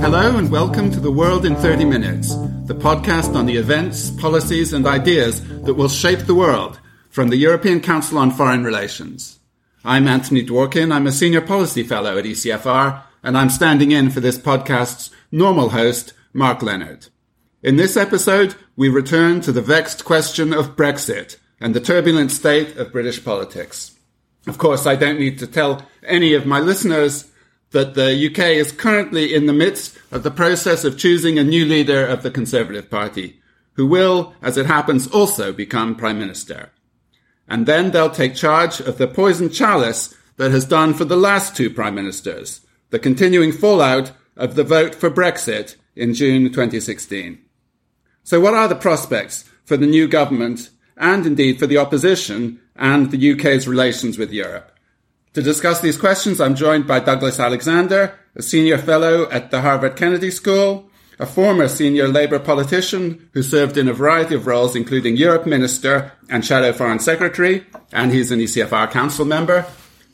Hello and welcome to The World in 30 Minutes, the podcast on the events, policies, and ideas that will shape the world from the European Council on Foreign Relations. I'm Anthony Dworkin. I'm a senior policy fellow at ECFR, and I'm standing in for this podcast's normal host, Mark Leonard. In this episode, we return to the vexed question of Brexit and the turbulent state of British politics. Of course, I don't need to tell any of my listeners that the UK is currently in the midst of the process of choosing a new leader of the Conservative Party, who will, as it happens, also become Prime Minister and then they'll take charge of the poison chalice that has done for the last two prime ministers, the continuing fallout of the vote for Brexit in June 2016. So what are the prospects for the new government and indeed for the opposition and the UK's relations with Europe? To discuss these questions, I'm joined by Douglas Alexander, a senior fellow at the Harvard Kennedy School, a former senior Labour politician who served in a variety of roles, including Europe Minister and Shadow Foreign Secretary, and he's an ECFR Council member,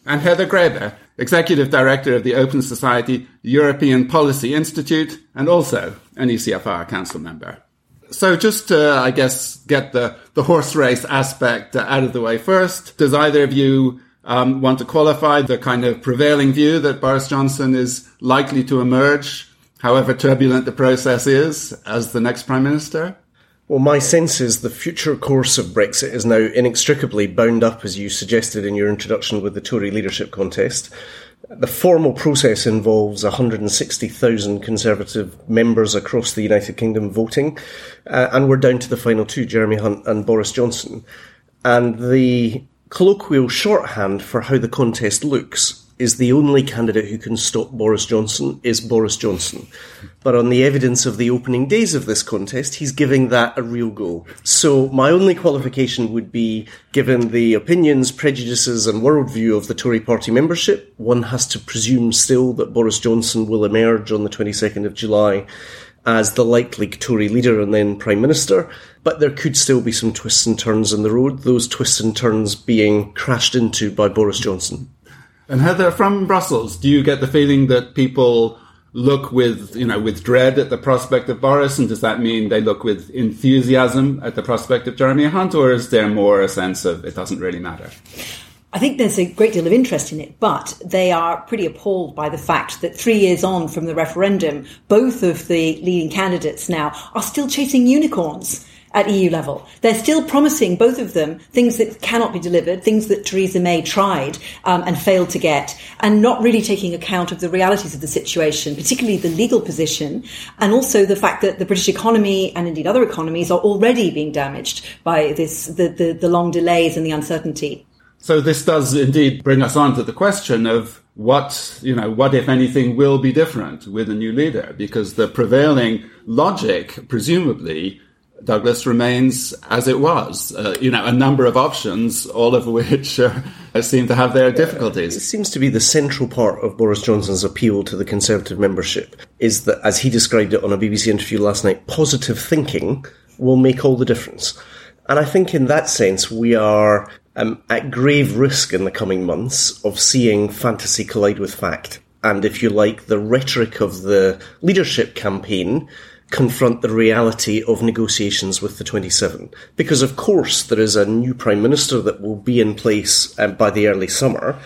and Heather Grabbe, Executive Director of the Open Society European Policy Institute, and also an ECFR Council member. So just to, I guess, get the, the horse race aspect out of the way first, does either of you um, want to qualify the kind of prevailing view that Boris Johnson is likely to emerge however turbulent the process is, as the next Prime Minister? Well, my sense is the future course of Brexit is now inextricably bound up, as you suggested in your introduction, with the Tory leadership contest. The formal process involves 160,000 Conservative members across the United Kingdom voting, uh, and we're down to the final two, Jeremy Hunt and Boris Johnson. And the colloquial shorthand for how the contest looks is the only candidate who can stop Boris Johnson is Boris Johnson. But on the evidence of the opening days of this contest, he's giving that a real go. So my only qualification would be, given the opinions, prejudices and worldview of the Tory party membership, one has to presume still that Boris Johnson will emerge on the 22nd of July as the likely Tory leader and then Prime Minister, but there could still be some twists and turns in the road, those twists and turns being crashed into by Boris Johnson. And Heather, from Brussels, do you get the feeling that people look with, you know, with dread at the prospect of Boris? And does that mean they look with enthusiasm at the prospect of Jeremy Hunt? Or is there more a sense of it doesn't really matter? I think there's a great deal of interest in it, but they are pretty appalled by the fact that three years on from the referendum, both of the leading candidates now are still chasing unicorns at EU level. They're still promising, both of them, things that cannot be delivered, things that Theresa May tried um, and failed to get, and not really taking account of the realities of the situation, particularly the legal position, and also the fact that the British economy and indeed other economies are already being damaged by this, the, the, the long delays and the uncertainty. So this does indeed bring us on to the question of what, you know, what if anything will be different with a new leader? Because the prevailing logic, presumably, Douglas remains as it was. Uh, you know, a number of options, all of which uh, seem to have their difficulties. It seems to be the central part of Boris Johnson's appeal to the Conservative membership is that, as he described it on a BBC interview last night, positive thinking will make all the difference. And I think in that sense, we are um, at grave risk in the coming months of seeing fantasy collide with fact. And if you like, the rhetoric of the leadership campaign confront the reality of negotiations with the 27. Because, of course, there is a new Prime Minister that will be in place um, by the early summer.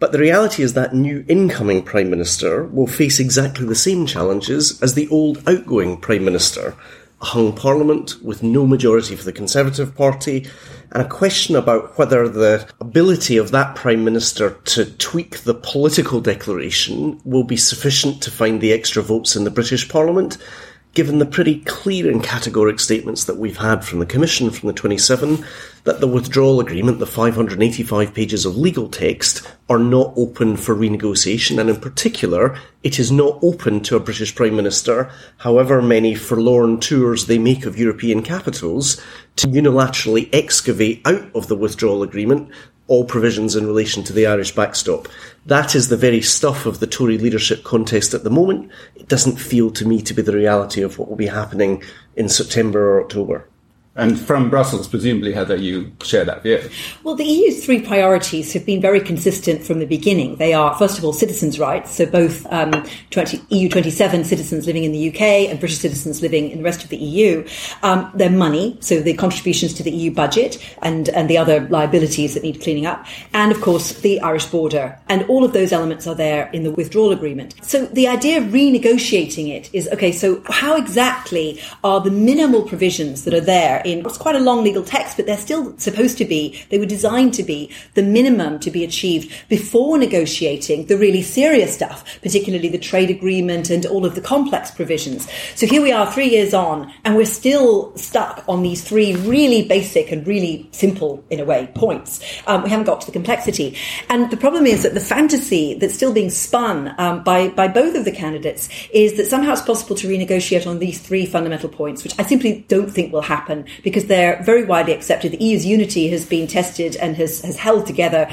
But the reality is that new incoming Prime Minister will face exactly the same challenges as the old outgoing Prime Minister. A hung Parliament with no majority for the Conservative Party, and a question about whether the ability of that Prime Minister to tweak the political declaration will be sufficient to find the extra votes in the British Parliament given the pretty clear and categoric statements that we've had from the Commission from the 27 that the withdrawal agreement, the 585 pages of legal text, are not open for renegotiation, and in particular, it is not open to a British Prime Minister, however many forlorn tours they make of European capitals, to unilaterally excavate out of the withdrawal agreement all provisions in relation to the Irish backstop. That is the very stuff of the Tory leadership contest at the moment. It doesn't feel to me to be the reality of what will be happening in September or October. And from Brussels, presumably, Heather, you share that view. Well, the EU's three priorities have been very consistent from the beginning. They are, first of all, citizens' rights, so both um, 20, EU 27 citizens living in the UK and British citizens living in the rest of the EU. Um, their money, so the contributions to the EU budget and, and the other liabilities that need cleaning up, and of course, the Irish border. And all of those elements are there in the withdrawal agreement. So the idea of renegotiating it is okay, so how exactly are the minimal provisions that are there? In what's quite a long legal text, but they're still supposed to be, they were designed to be the minimum to be achieved before negotiating the really serious stuff, particularly the trade agreement and all of the complex provisions. So here we are three years on, and we're still stuck on these three really basic and really simple, in a way, points. Um, we haven't got to the complexity. And the problem is that the fantasy that's still being spun um, by, by both of the candidates is that somehow it's possible to renegotiate on these three fundamental points, which I simply don't think will happen because they're very widely accepted. The EU's unity has been tested and has, has held together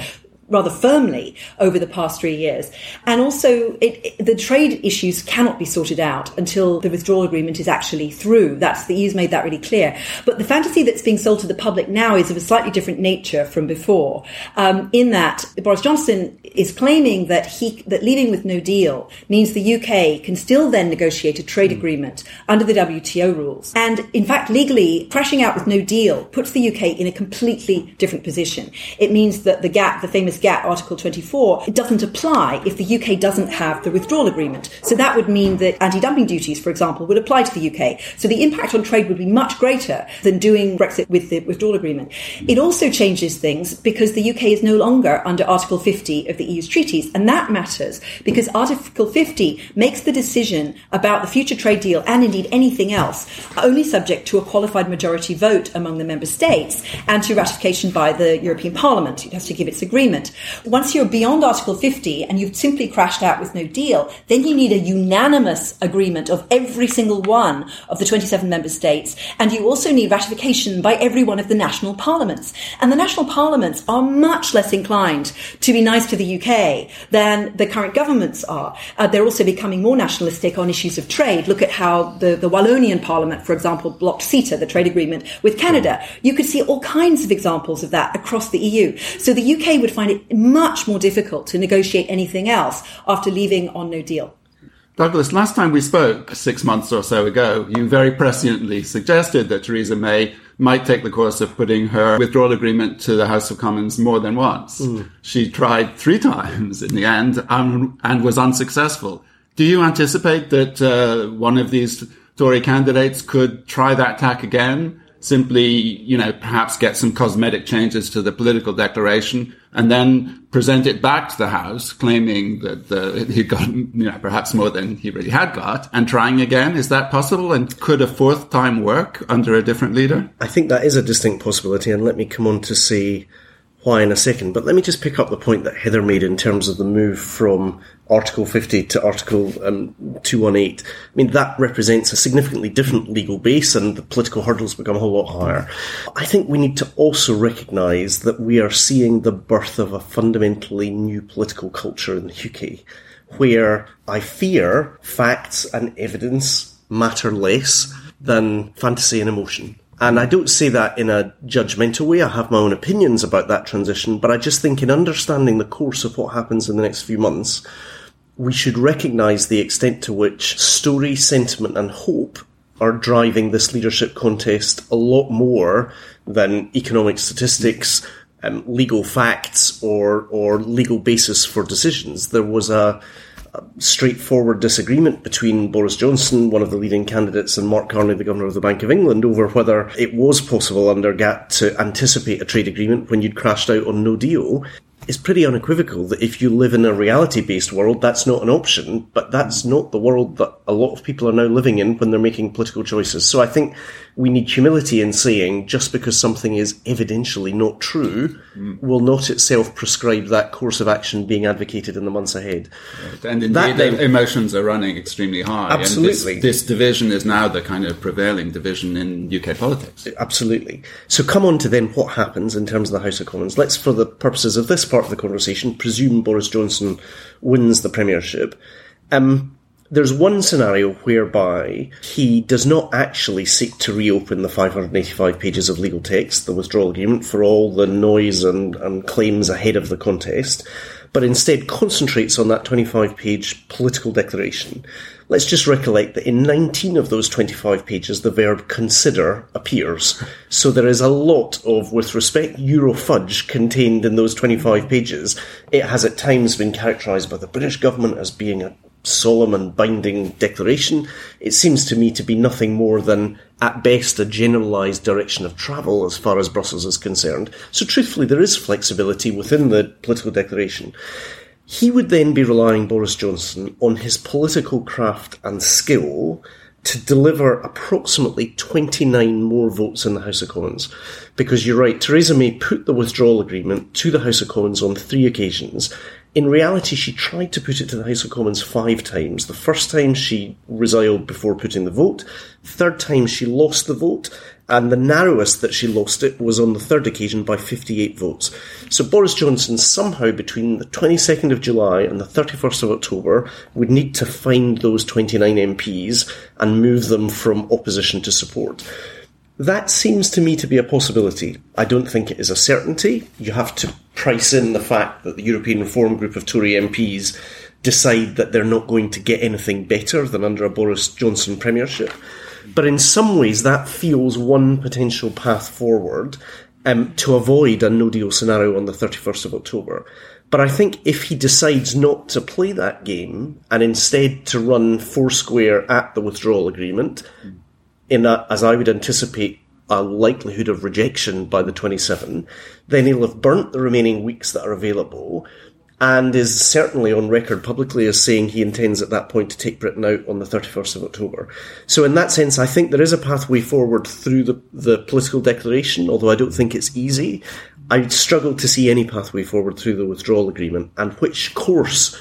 rather firmly over the past three years. And also, it, it, the trade issues cannot be sorted out until the withdrawal agreement is actually through. That's the EU's made that really clear. But the fantasy that's being sold to the public now is of a slightly different nature from before. Um, in that Boris Johnson is claiming that he that leaving with no deal means the UK can still then negotiate a trade agreement under the WTO rules. And in fact, legally, crashing out with no deal puts the UK in a completely different position. It means that the GATT, the famous GATT Article 24, it doesn't apply if the UK doesn't have the withdrawal agreement. So that would mean that anti-dumping duties, for example, would apply to the UK. So the impact on trade would be much greater than doing Brexit with the withdrawal agreement. It also changes things because the UK is no longer under Article 50 of the EU's treaties. And that matters because Article 50 makes the decision about the future trade deal and indeed anything else only subject to a qualified majority vote among the member states and to ratification by the European Parliament. It has to give its agreement. Once you're beyond Article 50 and you've simply crashed out with no deal, then you need a unanimous agreement of every single one of the 27 member states. And you also need ratification by every one of the national parliaments. And the national parliaments are much less inclined to be nice to the UK than the current governments are. Uh, they're also becoming more nationalistic on issues of trade. Look at how the, the Wallonian parliament, for example, blocked CETA, the trade agreement with Canada. You could see all kinds of examples of that across the EU. So the UK would find it much more difficult to negotiate anything else after leaving on no deal. Douglas, last time we spoke, six months or so ago, you very presciently suggested that Theresa May might take the course of putting her withdrawal agreement to the House of Commons more than once. Mm. She tried three times in the end and, and was unsuccessful. Do you anticipate that uh, one of these Tory candidates could try that tack again? Simply, you know, perhaps get some cosmetic changes to the political declaration and then present it back to the House, claiming that the, he'd got, you know, perhaps more than he really had got, and trying again. Is that possible? And could a fourth time work under a different leader? I think that is a distinct possibility, and let me come on to see why in a second. But let me just pick up the point that Heather made in terms of the move from Article 50 to Article um, 218. I mean, that represents a significantly different legal base and the political hurdles become a whole lot higher. I think we need to also recognise that we are seeing the birth of a fundamentally new political culture in the UK, where I fear facts and evidence matter less than fantasy and emotion. And I don't say that in a judgmental way. I have my own opinions about that transition, but I just think in understanding the course of what happens in the next few months, we should recognise the extent to which story, sentiment, and hope are driving this leadership contest a lot more than economic statistics, um, legal facts, or or legal basis for decisions. There was a straightforward disagreement between Boris Johnson, one of the leading candidates, and Mark Carney, the Governor of the Bank of England, over whether it was possible under GATT to anticipate a trade agreement when you'd crashed out on no deal is pretty unequivocal that if you live in a reality based world, that's not an option, but that's not the world that a lot of people are now living in when they're making political choices. So I think we need humility in saying just because something is evidentially not true mm. will not itself prescribe that course of action being advocated in the months ahead. Right. And indeed, then, emotions are running extremely high. Absolutely. This, this, division is now the kind of prevailing division in UK politics. Absolutely. So come on to then what happens in terms of the House of Commons. Let's, for the purposes of this part of the conversation, presume Boris Johnson wins the premiership. Um, There's one scenario whereby he does not actually seek to reopen the 585 pages of legal text, the withdrawal agreement, for all the noise and, and claims ahead of the contest, but instead concentrates on that 25 page political declaration. Let's just recollect that in 19 of those 25 pages, the verb consider appears. So there is a lot of, with respect, Eurofudge contained in those 25 pages. It has at times been characterised by the British government as being a solemn and binding declaration. It seems to me to be nothing more than, at best, a generalised direction of travel as far as Brussels is concerned. So, truthfully, there is flexibility within the political declaration. He would then be relying, Boris Johnson, on his political craft and skill to deliver approximately 29 more votes in the House of Commons. Because you're right, Theresa May put the withdrawal agreement to the House of Commons on three occasions, in reality, she tried to put it to the House of Commons five times. The first time she resigned before putting the vote, third time she lost the vote, and the narrowest that she lost it was on the third occasion by 58 votes. So Boris Johnson somehow between the 22nd of July and the 31st of October would need to find those 29 MPs and move them from opposition to support. That seems to me to be a possibility. I don't think it is a certainty. You have to price in the fact that the European Reform Group of Tory MPs decide that they're not going to get anything better than under a Boris Johnson premiership. But in some ways, that feels one potential path forward um, to avoid a no deal scenario on the 31st of October. But I think if he decides not to play that game and instead to run foursquare at the withdrawal agreement, in a, as I would anticipate, a likelihood of rejection by the 27, then he'll have burnt the remaining weeks that are available and is certainly on record publicly as saying he intends at that point to take Britain out on the 31st of October. So in that sense, I think there is a pathway forward through the, the political declaration, although I don't think it's easy. I struggle to see any pathway forward through the withdrawal agreement and which course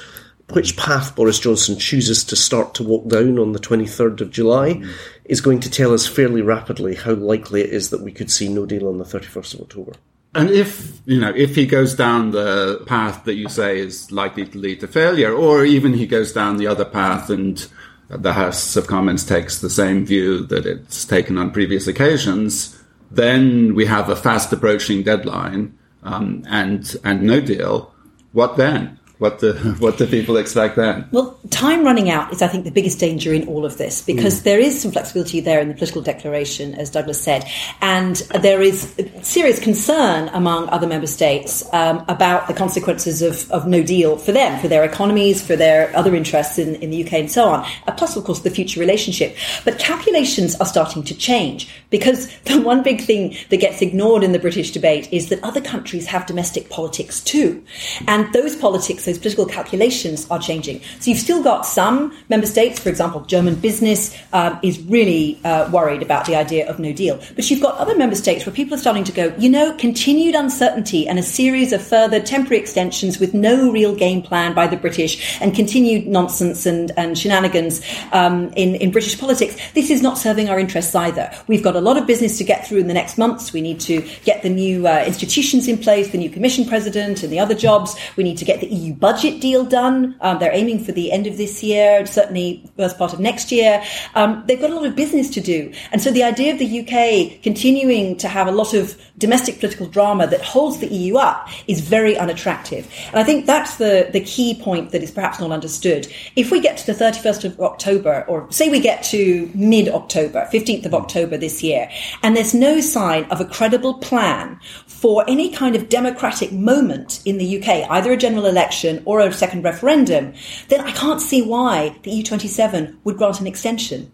which path Boris Johnson chooses to start to walk down on the 23rd of July mm. is going to tell us fairly rapidly how likely it is that we could see no deal on the 31st of October. And if, you know, if he goes down the path that you say is likely to lead to failure, or even he goes down the other path and the House of Commons takes the same view that it's taken on previous occasions, then we have a fast approaching deadline um, and, and no deal. What then? What the what do people expect then? Well, time running out is, I think, the biggest danger in all of this because mm. there is some flexibility there in the political declaration, as Douglas said, and there is serious concern among other member states um, about the consequences of, of no deal for them, for their economies, for their other interests in, in the UK, and so on. Uh, plus, of course, the future relationship. But calculations are starting to change because the one big thing that gets ignored in the British debate is that other countries have domestic politics too, and those politics those political calculations are changing. So you've still got some member states, for example, German business um, is really uh, worried about the idea of no deal. But you've got other member states where people are starting to go, you know, continued uncertainty and a series of further temporary extensions with no real game plan by the British and continued nonsense and, and shenanigans um, in, in British politics. This is not serving our interests either. We've got a lot of business to get through in the next months. We need to get the new uh, institutions in place, the new Commission president and the other jobs. We need to get the EU budget deal done. Um, they're aiming for the end of this year, certainly first part of next year. Um, they've got a lot of business to do. And so the idea of the UK continuing to have a lot of domestic political drama that holds the EU up is very unattractive. And I think that's the, the key point that is perhaps not understood. If we get to the 31st of October, or say we get to mid October, 15th of October this year, and there's no sign of a credible plan for any kind of democratic moment in the UK, either a general election or a second referendum, then I can't see why the EU27 would grant an extension.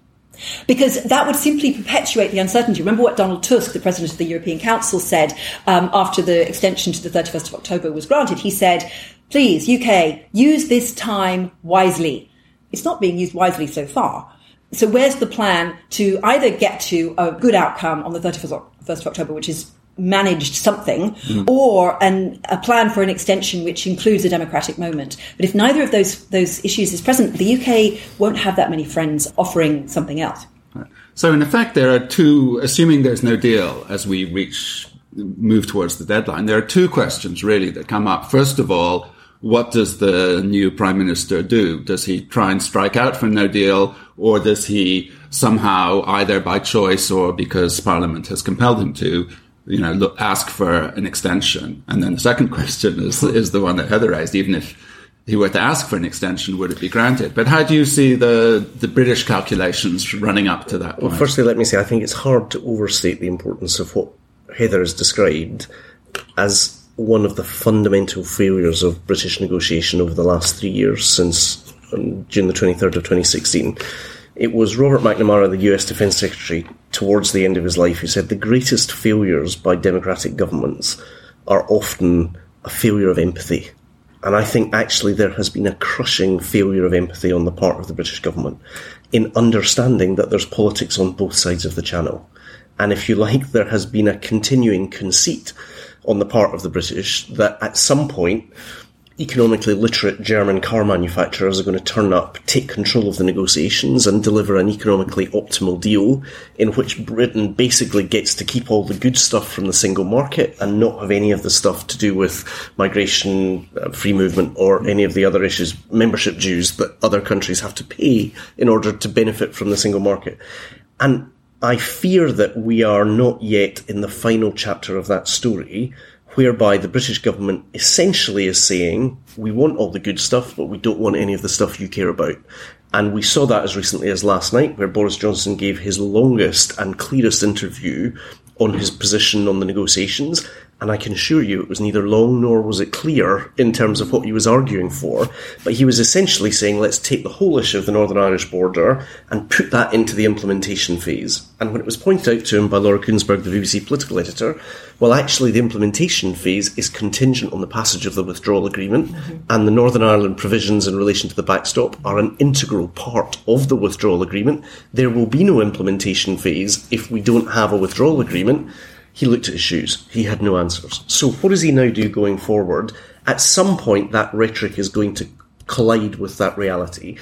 Because that would simply perpetuate the uncertainty. Remember what Donald Tusk, the president of the European Council, said um, after the extension to the 31st of October was granted? He said, please, UK, use this time wisely. It's not being used wisely so far. So where's the plan to either get to a good outcome on the 31st of October, which is managed something mm. or an, a plan for an extension which includes a democratic moment. But if neither of those those issues is present, the UK won't have that many friends offering something else. So in effect, there are two. Assuming there's no deal as we reach move towards the deadline, there are two questions really that come up. First of all, what does the new prime minister do? Does he try and strike out for no deal, or does he somehow, either by choice or because Parliament has compelled him to, you know, look, ask for an extension? And then the second question is is the one that Heather raised. Even if he were to ask for an extension, would it be granted? But how do you see the the British calculations running up to that point? Well, firstly, let me say I think it's hard to overstate the importance of what Heather has described as one of the fundamental failures of British negotiation over the last three years since um, June the 23rd of 2016. It was Robert McNamara, the US Defence Secretary, towards the end of his life, who said the greatest failures by democratic governments are often a failure of empathy. And I think actually there has been a crushing failure of empathy on the part of the British government in understanding that there's politics on both sides of the channel. And if you like, there has been a continuing conceit on the part of the British that at some point, economically literate German car manufacturers are going to turn up, take control of the negotiations, and deliver an economically optimal deal in which Britain basically gets to keep all the good stuff from the single market and not have any of the stuff to do with migration, uh, free movement, or any of the other issues, membership dues that other countries have to pay in order to benefit from the single market. And I fear that we are not yet in the final chapter of that story, whereby the British government essentially is saying, we want all the good stuff, but we don't want any of the stuff you care about. And we saw that as recently as last night, where Boris Johnson gave his longest and clearest interview on his position on the negotiations, and I can assure you it was neither long nor was it clear in terms of what he was arguing for, but he was essentially saying let's take the whole issue of the Northern Irish border and put that into the implementation phase. And when it was pointed out to him by Laura Kuenssberg, the BBC political editor, well, actually, the implementation phase is contingent on the passage of the withdrawal agreement, mm-hmm. and the Northern Ireland provisions in relation to the backstop are an integral part of the withdrawal agreement. There will be no implementation phase if we don't have a withdrawal agreement. He looked at his shoes. He had no answers. So what does he now do going forward? At some point, that rhetoric is going to collide with that reality.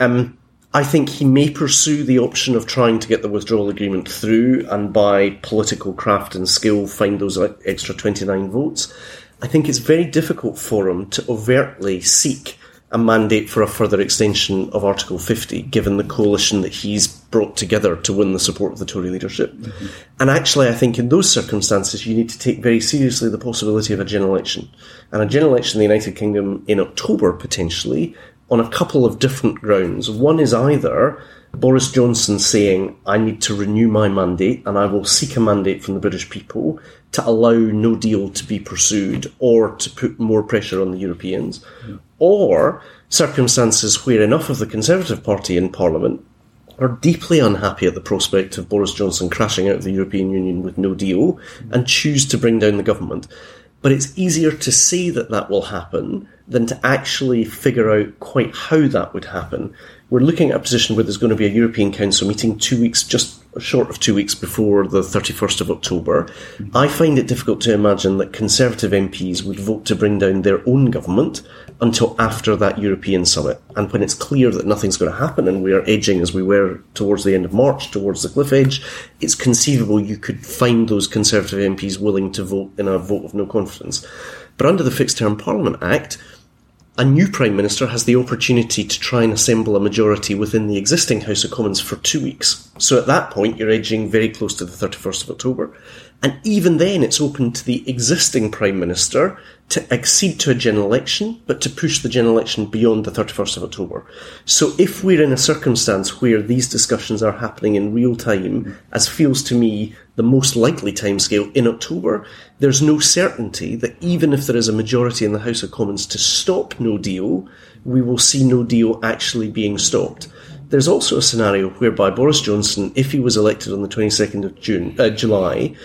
Um, I think he may pursue the option of trying to get the withdrawal agreement through and by political craft and skill find those extra 29 votes. I think it's very difficult for him to overtly seek a mandate for a further extension of Article 50, given the coalition that he's brought together to win the support of the Tory leadership. Mm-hmm. And actually, I think in those circumstances, you need to take very seriously the possibility of a general election. And a general election in the United Kingdom in October, potentially, on a couple of different grounds. One is either Boris Johnson saying, I need to renew my mandate and I will seek a mandate from the British people to allow no deal to be pursued or to put more pressure on the Europeans, mm. or circumstances where enough of the Conservative Party in Parliament are deeply unhappy at the prospect of Boris Johnson crashing out of the European Union with no deal mm. and choose to bring down the government. But it's easier to say that that will happen than to actually figure out quite how that would happen. We're looking at a position where there's going to be a European Council meeting two weeks, just short of two weeks before the 31st of October. I find it difficult to imagine that Conservative MPs would vote to bring down their own government until after that European summit. And when it's clear that nothing's going to happen and we are edging as we were towards the end of March, towards the cliff edge, it's conceivable you could find those Conservative MPs willing to vote in a vote of no confidence. But under the Fixed Term Parliament Act, a new Prime Minister has the opportunity to try and assemble a majority within the existing House of Commons for two weeks. So at that point, you're edging very close to the 31st of October. And even then, it's open to the existing Prime Minister to accede to a general election, but to push the general election beyond the 31st of October. So if we're in a circumstance where these discussions are happening in real time, as feels to me the most likely timescale in October, there's no certainty that even if there is a majority in the House of Commons to stop no deal, we will see no deal actually being stopped. There's also a scenario whereby Boris Johnson, if he was elected on the 22nd of June, uh, July,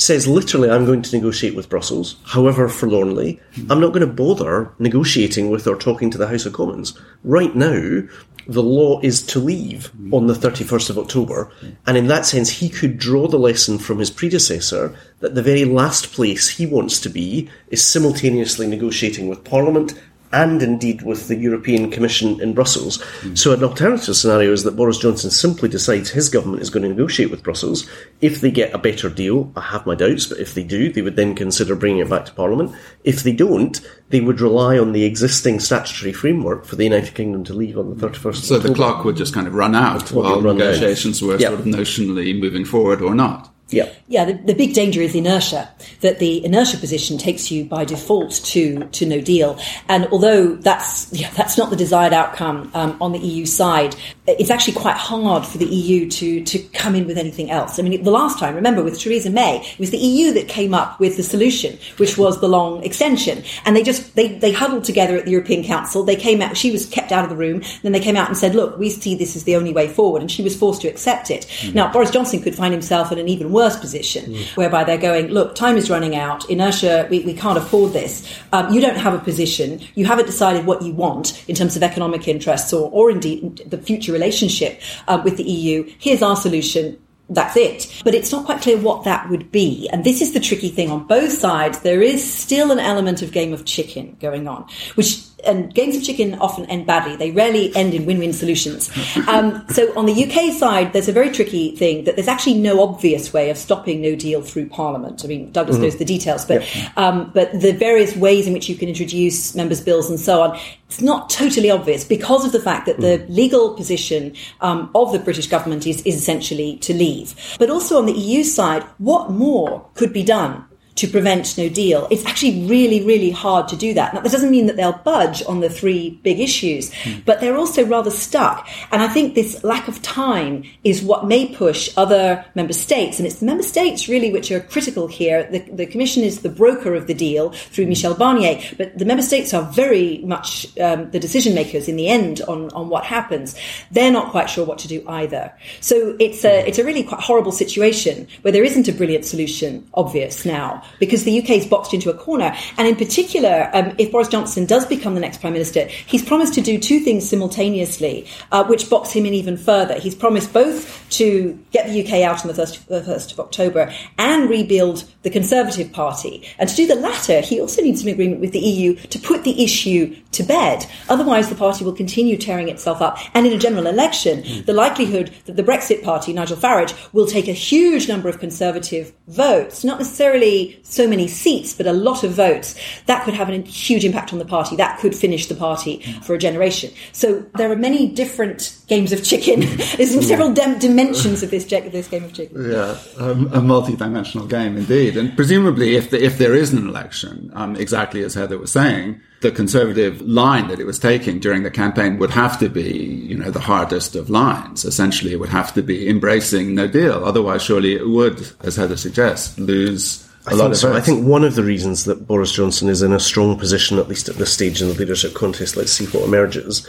says literally, I'm going to negotiate with Brussels, however forlornly. I'm not going to bother negotiating with or talking to the House of Commons. Right now, the law is to leave on the 31st of October. And in that sense, he could draw the lesson from his predecessor that the very last place he wants to be is simultaneously negotiating with Parliament and indeed with the European Commission in Brussels. Mm. So, an alternative scenario is that Boris Johnson simply decides his government is going to negotiate with Brussels. If they get a better deal, I have my doubts, but if they do, they would then consider bringing it back to Parliament. If they don't, they would rely on the existing statutory framework for the United Kingdom to leave on the 31st So the clock would just kind of run out while run negotiations were yep. sort of notionally moving forward or not. Yeah. Yeah, the, the, big danger is inertia, that the inertia position takes you by default to, to no deal. And although that's, yeah, that's not the desired outcome um, on the EU side, it's actually quite hard for the EU to, to come in with anything else. I mean, the last time, remember, with Theresa May, it was the EU that came up with the solution, which was the long extension. And they just, they, they huddled together at the European Council. They came out, she was kept out of the room. Then they came out and said, look, we see this as the only way forward. And she was forced to accept it. Mm-hmm. Now, Boris Johnson could find himself in an even worse position, mm. whereby they're going, look, time is running out, inertia, we, we can't afford this. Um, you don't have a position, you haven't decided what you want in terms of economic interests or, or indeed the future relationship uh, with the EU. Here's our solution that's it. But it's not quite clear what that would be. And this is the tricky thing on both sides. There is still an element of game of chicken going on, which and games of chicken often end badly. They rarely end in win-win solutions. Um, so on the UK side, there's a very tricky thing that there's actually no obvious way of stopping No Deal through Parliament. I mean, Douglas mm-hmm. knows the details, but um, but the various ways in which you can introduce members' bills and so on, it's not totally obvious because of the fact that the mm. legal position um, of the British government is, is essentially to leave. But also on the EU side, what more could be done to prevent no deal. It's actually really, really hard to do that. Now, that doesn't mean that they'll budge on the three big issues, mm. but they're also rather stuck. And I think this lack of time is what may push other member states, and it's the member states really which are critical here. The, the Commission is the broker of the deal through hmm. Michel Barnier, but the member states are very much um, the decision makers in the end on, on what happens. They're not quite sure what to do either. So it's a, it's a really quite horrible situation where there isn't a brilliant solution obvious now because the UK is boxed into a corner. And in particular, um, if Boris Johnson does become the next Prime Minister, he's promised to do two things simultaneously, uh, which box him in even further. He's promised both to get the UK out on the 1st, the 1st of October and rebuild the Conservative Party. And to do the latter, he also needs an agreement with the EU to put the issue to bed. Otherwise, the party will continue tearing itself up. And in a general election, mm. the likelihood that the Brexit Party, Nigel Farage, will take a huge number of Conservative votes, not necessarily so many seats, but a lot of votes, that could have a huge impact on the party. That could finish the party for a generation. So there are many different games of chicken. There's several dimensions of this, this game of chicken. Yeah, um, a multi-dimensional game indeed. And presumably, if the, if there is an election, um, exactly as Heather was saying, the conservative line that it was taking during the campaign would have to be, you know, the hardest of lines. Essentially, it would have to be embracing no deal. Otherwise, surely it would, as Heather suggests, lose I think so. I think one of the reasons that Boris Johnson is in a strong position, at least at this stage in the leadership contest, let's see what emerges,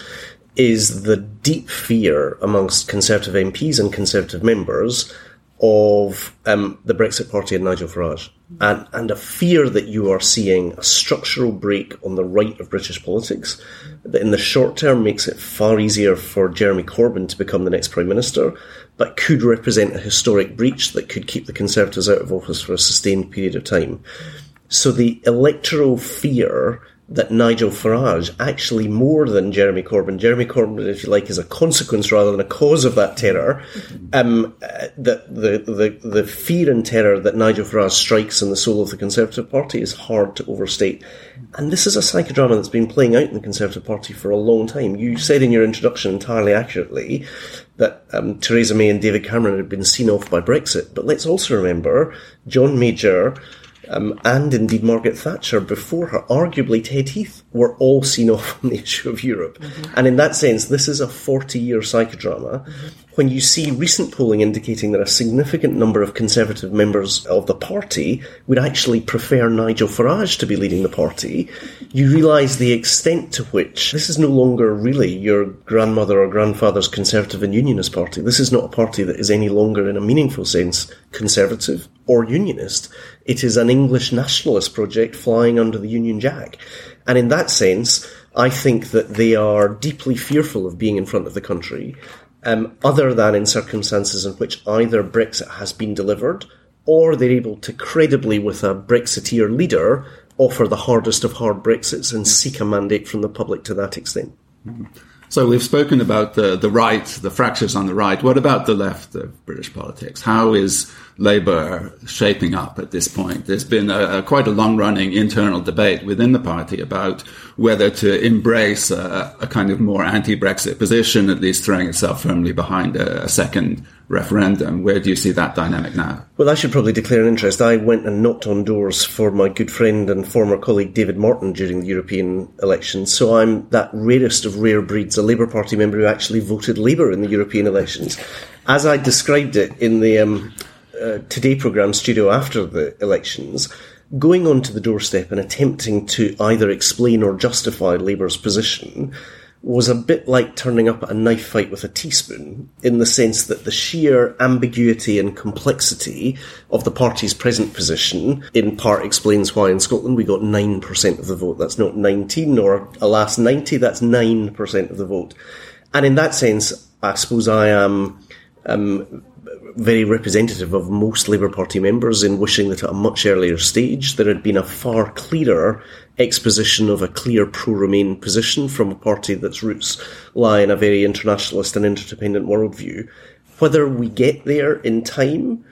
is the deep fear amongst Conservative MPs and Conservative members of um, the Brexit Party and Nigel Farage, and, and a fear that you are seeing a structural break on the right of British politics that in the short term makes it far easier for Jeremy Corbyn to become the next Prime Minister, but could represent a historic breach that could keep the Conservatives out of office for a sustained period of time. So the electoral fear that Nigel Farage, actually more than Jeremy Corbyn, Jeremy Corbyn, if you like, is a consequence rather than a cause of that terror. Um, uh, the, the, the, the fear and terror that Nigel Farage strikes in the soul of the Conservative Party is hard to overstate. And this is a psychodrama that's been playing out in the Conservative Party for a long time. You said in your introduction entirely accurately that um, Theresa May and David Cameron had been seen off by Brexit. But let's also remember John Major um, and indeed Margaret Thatcher before her, arguably Ted Heath, were all seen off on the issue of Europe. Mm-hmm. And in that sense, this is a 40 year psychodrama. Mm-hmm. When you see recent polling indicating that a significant number of Conservative members of the party would actually prefer Nigel Farage to be leading the party, you realise the extent to which this is no longer really your grandmother or grandfather's Conservative and Unionist party. This is not a party that is any longer, in a meaningful sense, Conservative or Unionist. It is an English nationalist project flying under the Union Jack. And in that sense, I think that they are deeply fearful of being in front of the country, um, other than in circumstances in which either Brexit has been delivered or they're able to credibly, with a Brexiteer leader, offer the hardest of hard Brexits and seek a mandate from the public to that extent. So we've spoken about the, the right, the fractures on the right. What about the left of British politics? How is Labour shaping up at this point? There's been a, a quite a long running internal debate within the party about whether to embrace a, a kind of more anti-Brexit position, at least throwing itself firmly behind a, a second referendum. Where do you see that dynamic now? Well, I should probably declare an interest. I went and knocked on doors for my good friend and former colleague David Martin during the European elections. So I'm that rarest of rare breeds, a Labour Party member who actually voted Labour in the European elections. As I described it in the um, uh, Today programme studio after the elections, going onto the doorstep and attempting to either explain or justify Labour's position was a bit like turning up at a knife fight with a teaspoon, in the sense that the sheer ambiguity and complexity of the party's present position in part explains why in Scotland we got 9% of the vote. That's not 19 or alas 90, that's 9% of the vote. And in that sense, I suppose I am um, very representative of most Labour Party members in wishing that at a much earlier stage there had been a far clearer exposition of a clear pro-Remain position from a party that's roots lie in a very internationalist and interdependent worldview. Whether we get there in time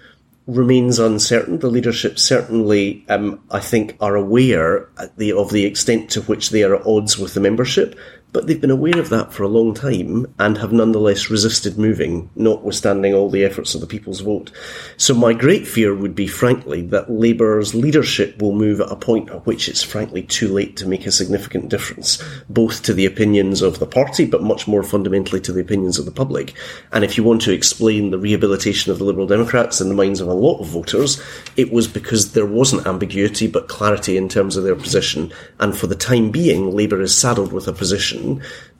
remains uncertain. The leadership certainly, um, I think, are aware of the extent to which they are at odds with the membership, but they've been aware of that for a long time and have nonetheless resisted moving, notwithstanding all the efforts of the people's vote. So my great fear would be, frankly, that Labour's leadership will move at a point at which it's frankly too late to make a significant difference, both to the opinions of the party, but much more fundamentally to the opinions of the public. And if you want to explain the rehabilitation of the Liberal Democrats in the minds of a lot of voters, it was because there wasn't ambiguity but clarity in terms of their position. And for the time being, Labour is saddled with a position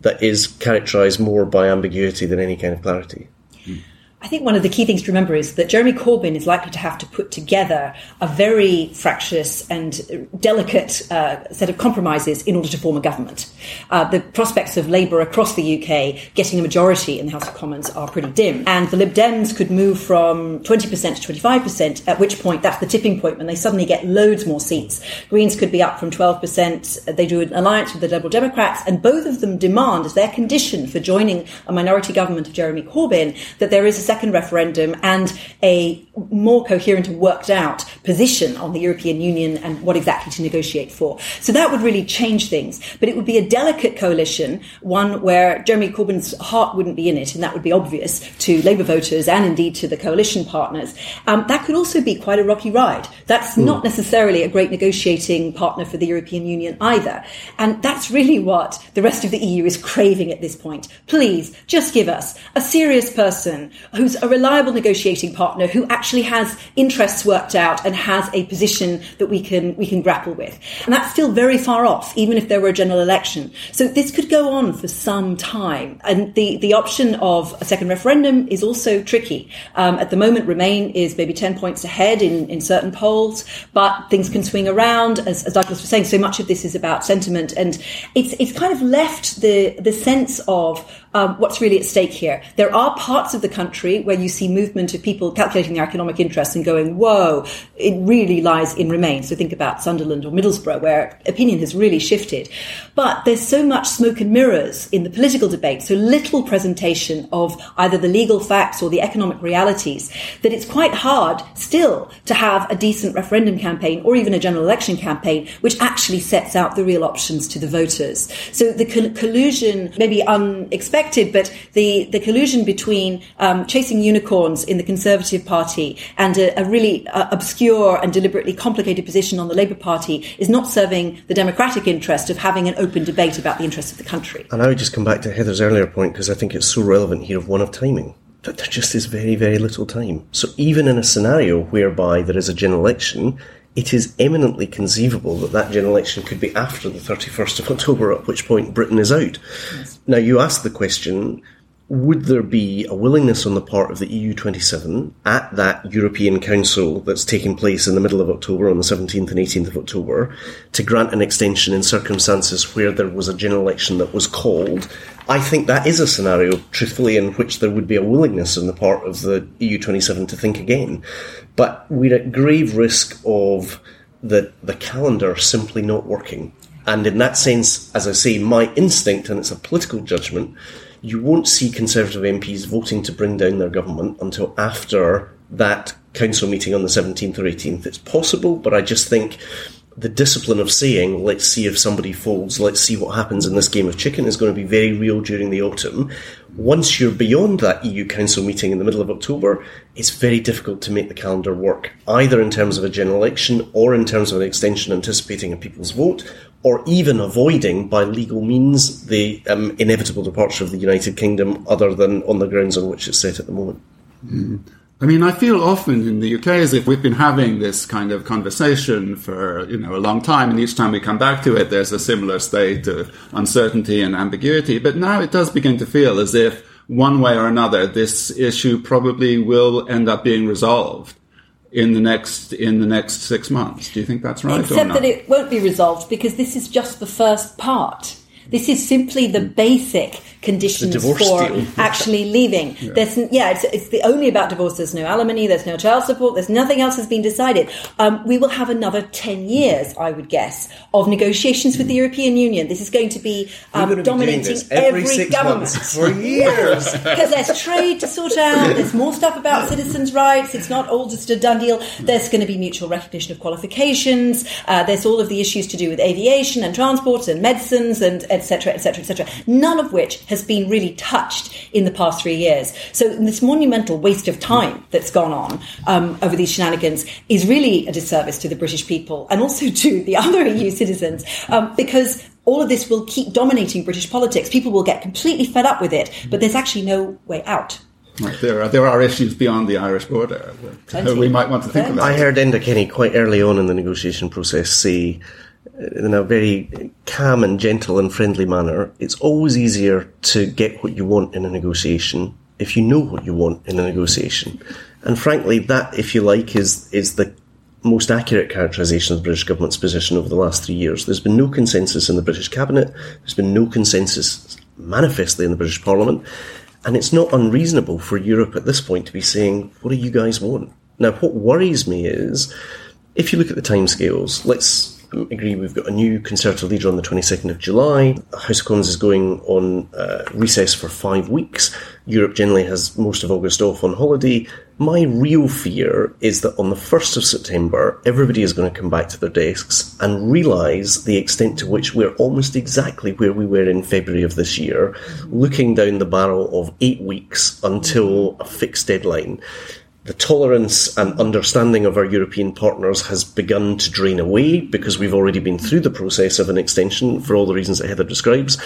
that is characterised more by ambiguity than any kind of clarity. I think one of the key things to remember is that Jeremy Corbyn is likely to have to put together a very fractious and delicate uh, set of compromises in order to form a government. Uh, the prospects of Labour across the UK getting a majority in the House of Commons are pretty dim. And the Lib Dems could move from 20% to 25%, at which point that's the tipping point when they suddenly get loads more seats. Greens could be up from 12%. They do an alliance with the Liberal Democrats, and both of them demand as their condition for joining a minority government of Jeremy Corbyn that there is a second referendum and a more coherent and worked out position on the European Union and what exactly to negotiate for. So that would really change things. But it would be a delicate coalition, one where Jeremy Corbyn's heart wouldn't be in it, and that would be obvious to Labour voters and indeed to the coalition partners. Um, that could also be quite a rocky ride. That's mm. not necessarily a great negotiating partner for the European Union either. And that's really what the rest of the EU is craving at this point. Please, just give us a serious person who's a reliable negotiating partner who actually has interests worked out and has a position that we can we can grapple with. And that's still very far off, even if there were a general election. So this could go on for some time. And the, the option of a second referendum is also tricky. Um, at the moment, Remain is maybe 10 points ahead in, in certain polls, but things can swing around. As, as Douglas was saying, so much of this is about sentiment. And it's, it's kind of left the, the sense of um, what's really at stake here. There are parts of the country where you see movement of people calculating their economic interests and going, whoa, it really lies in Remain. So think about Sunderland or Middlesbrough, where opinion has really shifted. But there's so much smoke and mirrors in the political debate, so little presentation of either the legal facts or the economic realities, that it's quite hard still to have a decent referendum campaign or even a general election campaign, which actually sets out the real options to the voters. So the collusion, maybe unexpected, but the, the collusion between um, chasing unicorns in the Conservative Party and a, a really uh, obscure and deliberately complicated position on the Labour Party is not serving the democratic interest of having an open debate about the interests of the country. And I would just come back to Heather's earlier point because I think it's so relevant here of one of timing that there just is very, very little time. So even in a scenario whereby there is a general election, it is eminently conceivable that that general election could be after the 31st of October, at which point Britain is out. Yes. Now, you ask the question would there be a willingness on the part of the EU27 at that European Council that's taking place in the middle of October, on the 17th and 18th of October, to grant an extension in circumstances where there was a general election that was called? I think that is a scenario, truthfully, in which there would be a willingness on the part of the EU27 to think again. But we're at grave risk of the, the calendar simply not working. And in that sense, as I say, my instinct, and it's a political judgment, you won't see Conservative MPs voting to bring down their government until after that council meeting on the 17th or 18th. It's possible, but I just think the discipline of saying, let's see if somebody folds, let's see what happens in this game of chicken is going to be very real during the autumn. Once you're beyond that EU Council meeting in the middle of October, it's very difficult to make the calendar work, either in terms of a general election or in terms of an extension anticipating a people's vote, or even avoiding by legal means the um, inevitable departure of the United Kingdom, other than on the grounds on which it's set at the moment. Mm. I mean, I feel often in the UK as if we've been having this kind of conversation for, you know, a long time, and each time we come back to it, there's a similar state of uncertainty and ambiguity. But now it does begin to feel as if one way or another, this issue probably will end up being resolved in the next in the next six months. Do you think that's right? Except that it won't be resolved because this is just the first part. This is simply the basic conditions for deal. actually leaving. Yeah. There's, yeah, it's, it's the, only about divorce. There's no alimony, there's no child support, there's nothing else has been decided. Um, we will have another 10 years, I would guess, of negotiations with the European Union. This is going to be um, dominating every, every government. for years. Because there's trade to sort out, there's more stuff about citizens' rights, it's not all just a done deal. There's going to be mutual recognition of qualifications, uh, there's all of the issues to do with aviation and transport and medicines and etc., etc., etc., none of which has been really touched in the past three years. So this monumental waste of time that's gone on um, over these shenanigans is really a disservice to the British people and also to the other EU citizens um, because all of this will keep dominating British politics. People will get completely fed up with it, but there's actually no way out. Right, there are there are issues beyond the Irish border that we might want to think about. I heard Enda Kenny quite early on in the negotiation process say in a very calm and gentle and friendly manner, it's always easier to get what you want in a negotiation if you know what you want in a negotiation. And frankly, that, if you like, is, is the most accurate characterisation of the British government's position over the last three years. There's been no consensus in the British cabinet. There's been no consensus manifestly in the British Parliament. And it's not unreasonable for Europe at this point to be saying, what do you guys want? Now, what worries me is, if you look at the timescales, let's agree we've got a new Conservative leader on the 22nd of July. House of Commons is going on uh, recess for five weeks. Europe generally has most of August off on holiday. My real fear is that on the 1st of September, everybody is going to come back to their desks and realise the extent to which we're almost exactly where we were in February of this year, looking down the barrel of eight weeks until a fixed deadline the tolerance and understanding of our European partners has begun to drain away because we've already been through the process of an extension for all the reasons that Heather describes.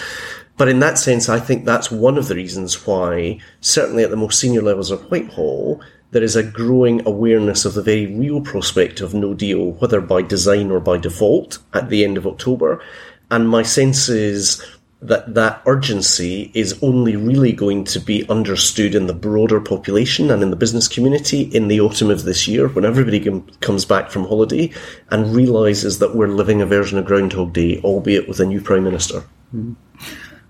But in that sense, I think that's one of the reasons why, certainly at the most senior levels of Whitehall, there is a growing awareness of the very real prospect of no deal, whether by design or by default, at the end of October. And my sense is that that urgency is only really going to be understood in the broader population and in the business community in the autumn of this year when everybody comes back from holiday and realizes that we're living a version of Groundhog Day, albeit with a new prime minister. Mm.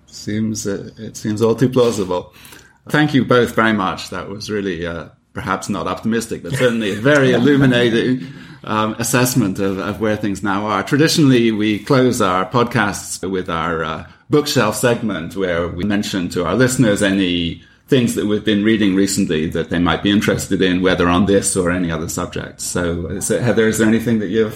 Seems uh, it seems all too plausible. Thank you both very much. That was really uh, perhaps not optimistic, but certainly very illuminating um, assessment of, of, where things now are. Traditionally, we close our podcasts with our uh, bookshelf segment where we mention to our listeners any things that we've been reading recently that they might be interested in, whether on this or any other subject. So, so Heather, is there anything that you've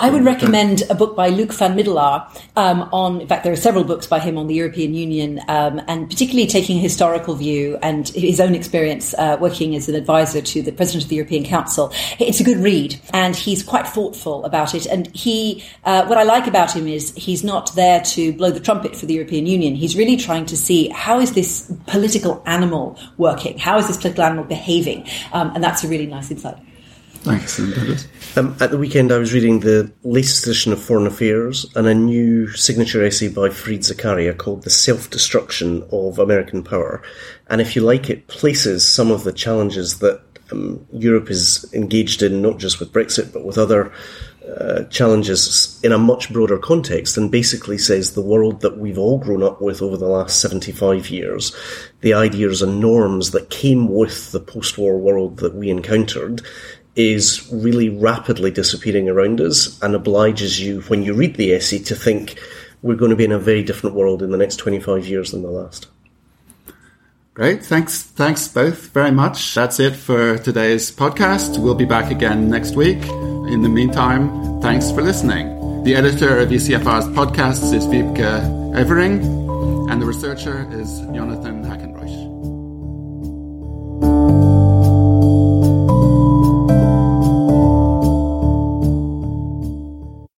I would recommend a book by Luuk van Middelaar um, on, in fact, there are several books by him on the European Union, um, and particularly taking a historical view and his own experience uh, working as an advisor to the President of the European Council. It's a good read, and he's quite thoughtful about it. And he, uh, what I like about him is he's not there to blow the trumpet for the European Union. He's really trying to see how is this political animal working? How is this political animal behaving? Um, and that's a really nice insight. Thanks, um, at the weekend, I was reading the latest edition of Foreign Affairs and a new signature essay by Fareed Zakaria called The Self Destruction of American Power. And if you like, it places some of the challenges that um, Europe is engaged in, not just with Brexit, but with other uh, challenges in a much broader context and basically says the world that we've all grown up with over the last 75 years, the ideas and norms that came with the post war world that we encountered, is really rapidly disappearing around us and obliges you, when you read the essay, to think we're going to be in a very different world in the next 25 years than the last. Great. Thanks. Thanks both very much. That's it for today's podcast. We'll be back again next week. In the meantime, thanks for listening. The editor of ECFR's podcasts is Wiebke Evering, and the researcher is Jonathan Hacken.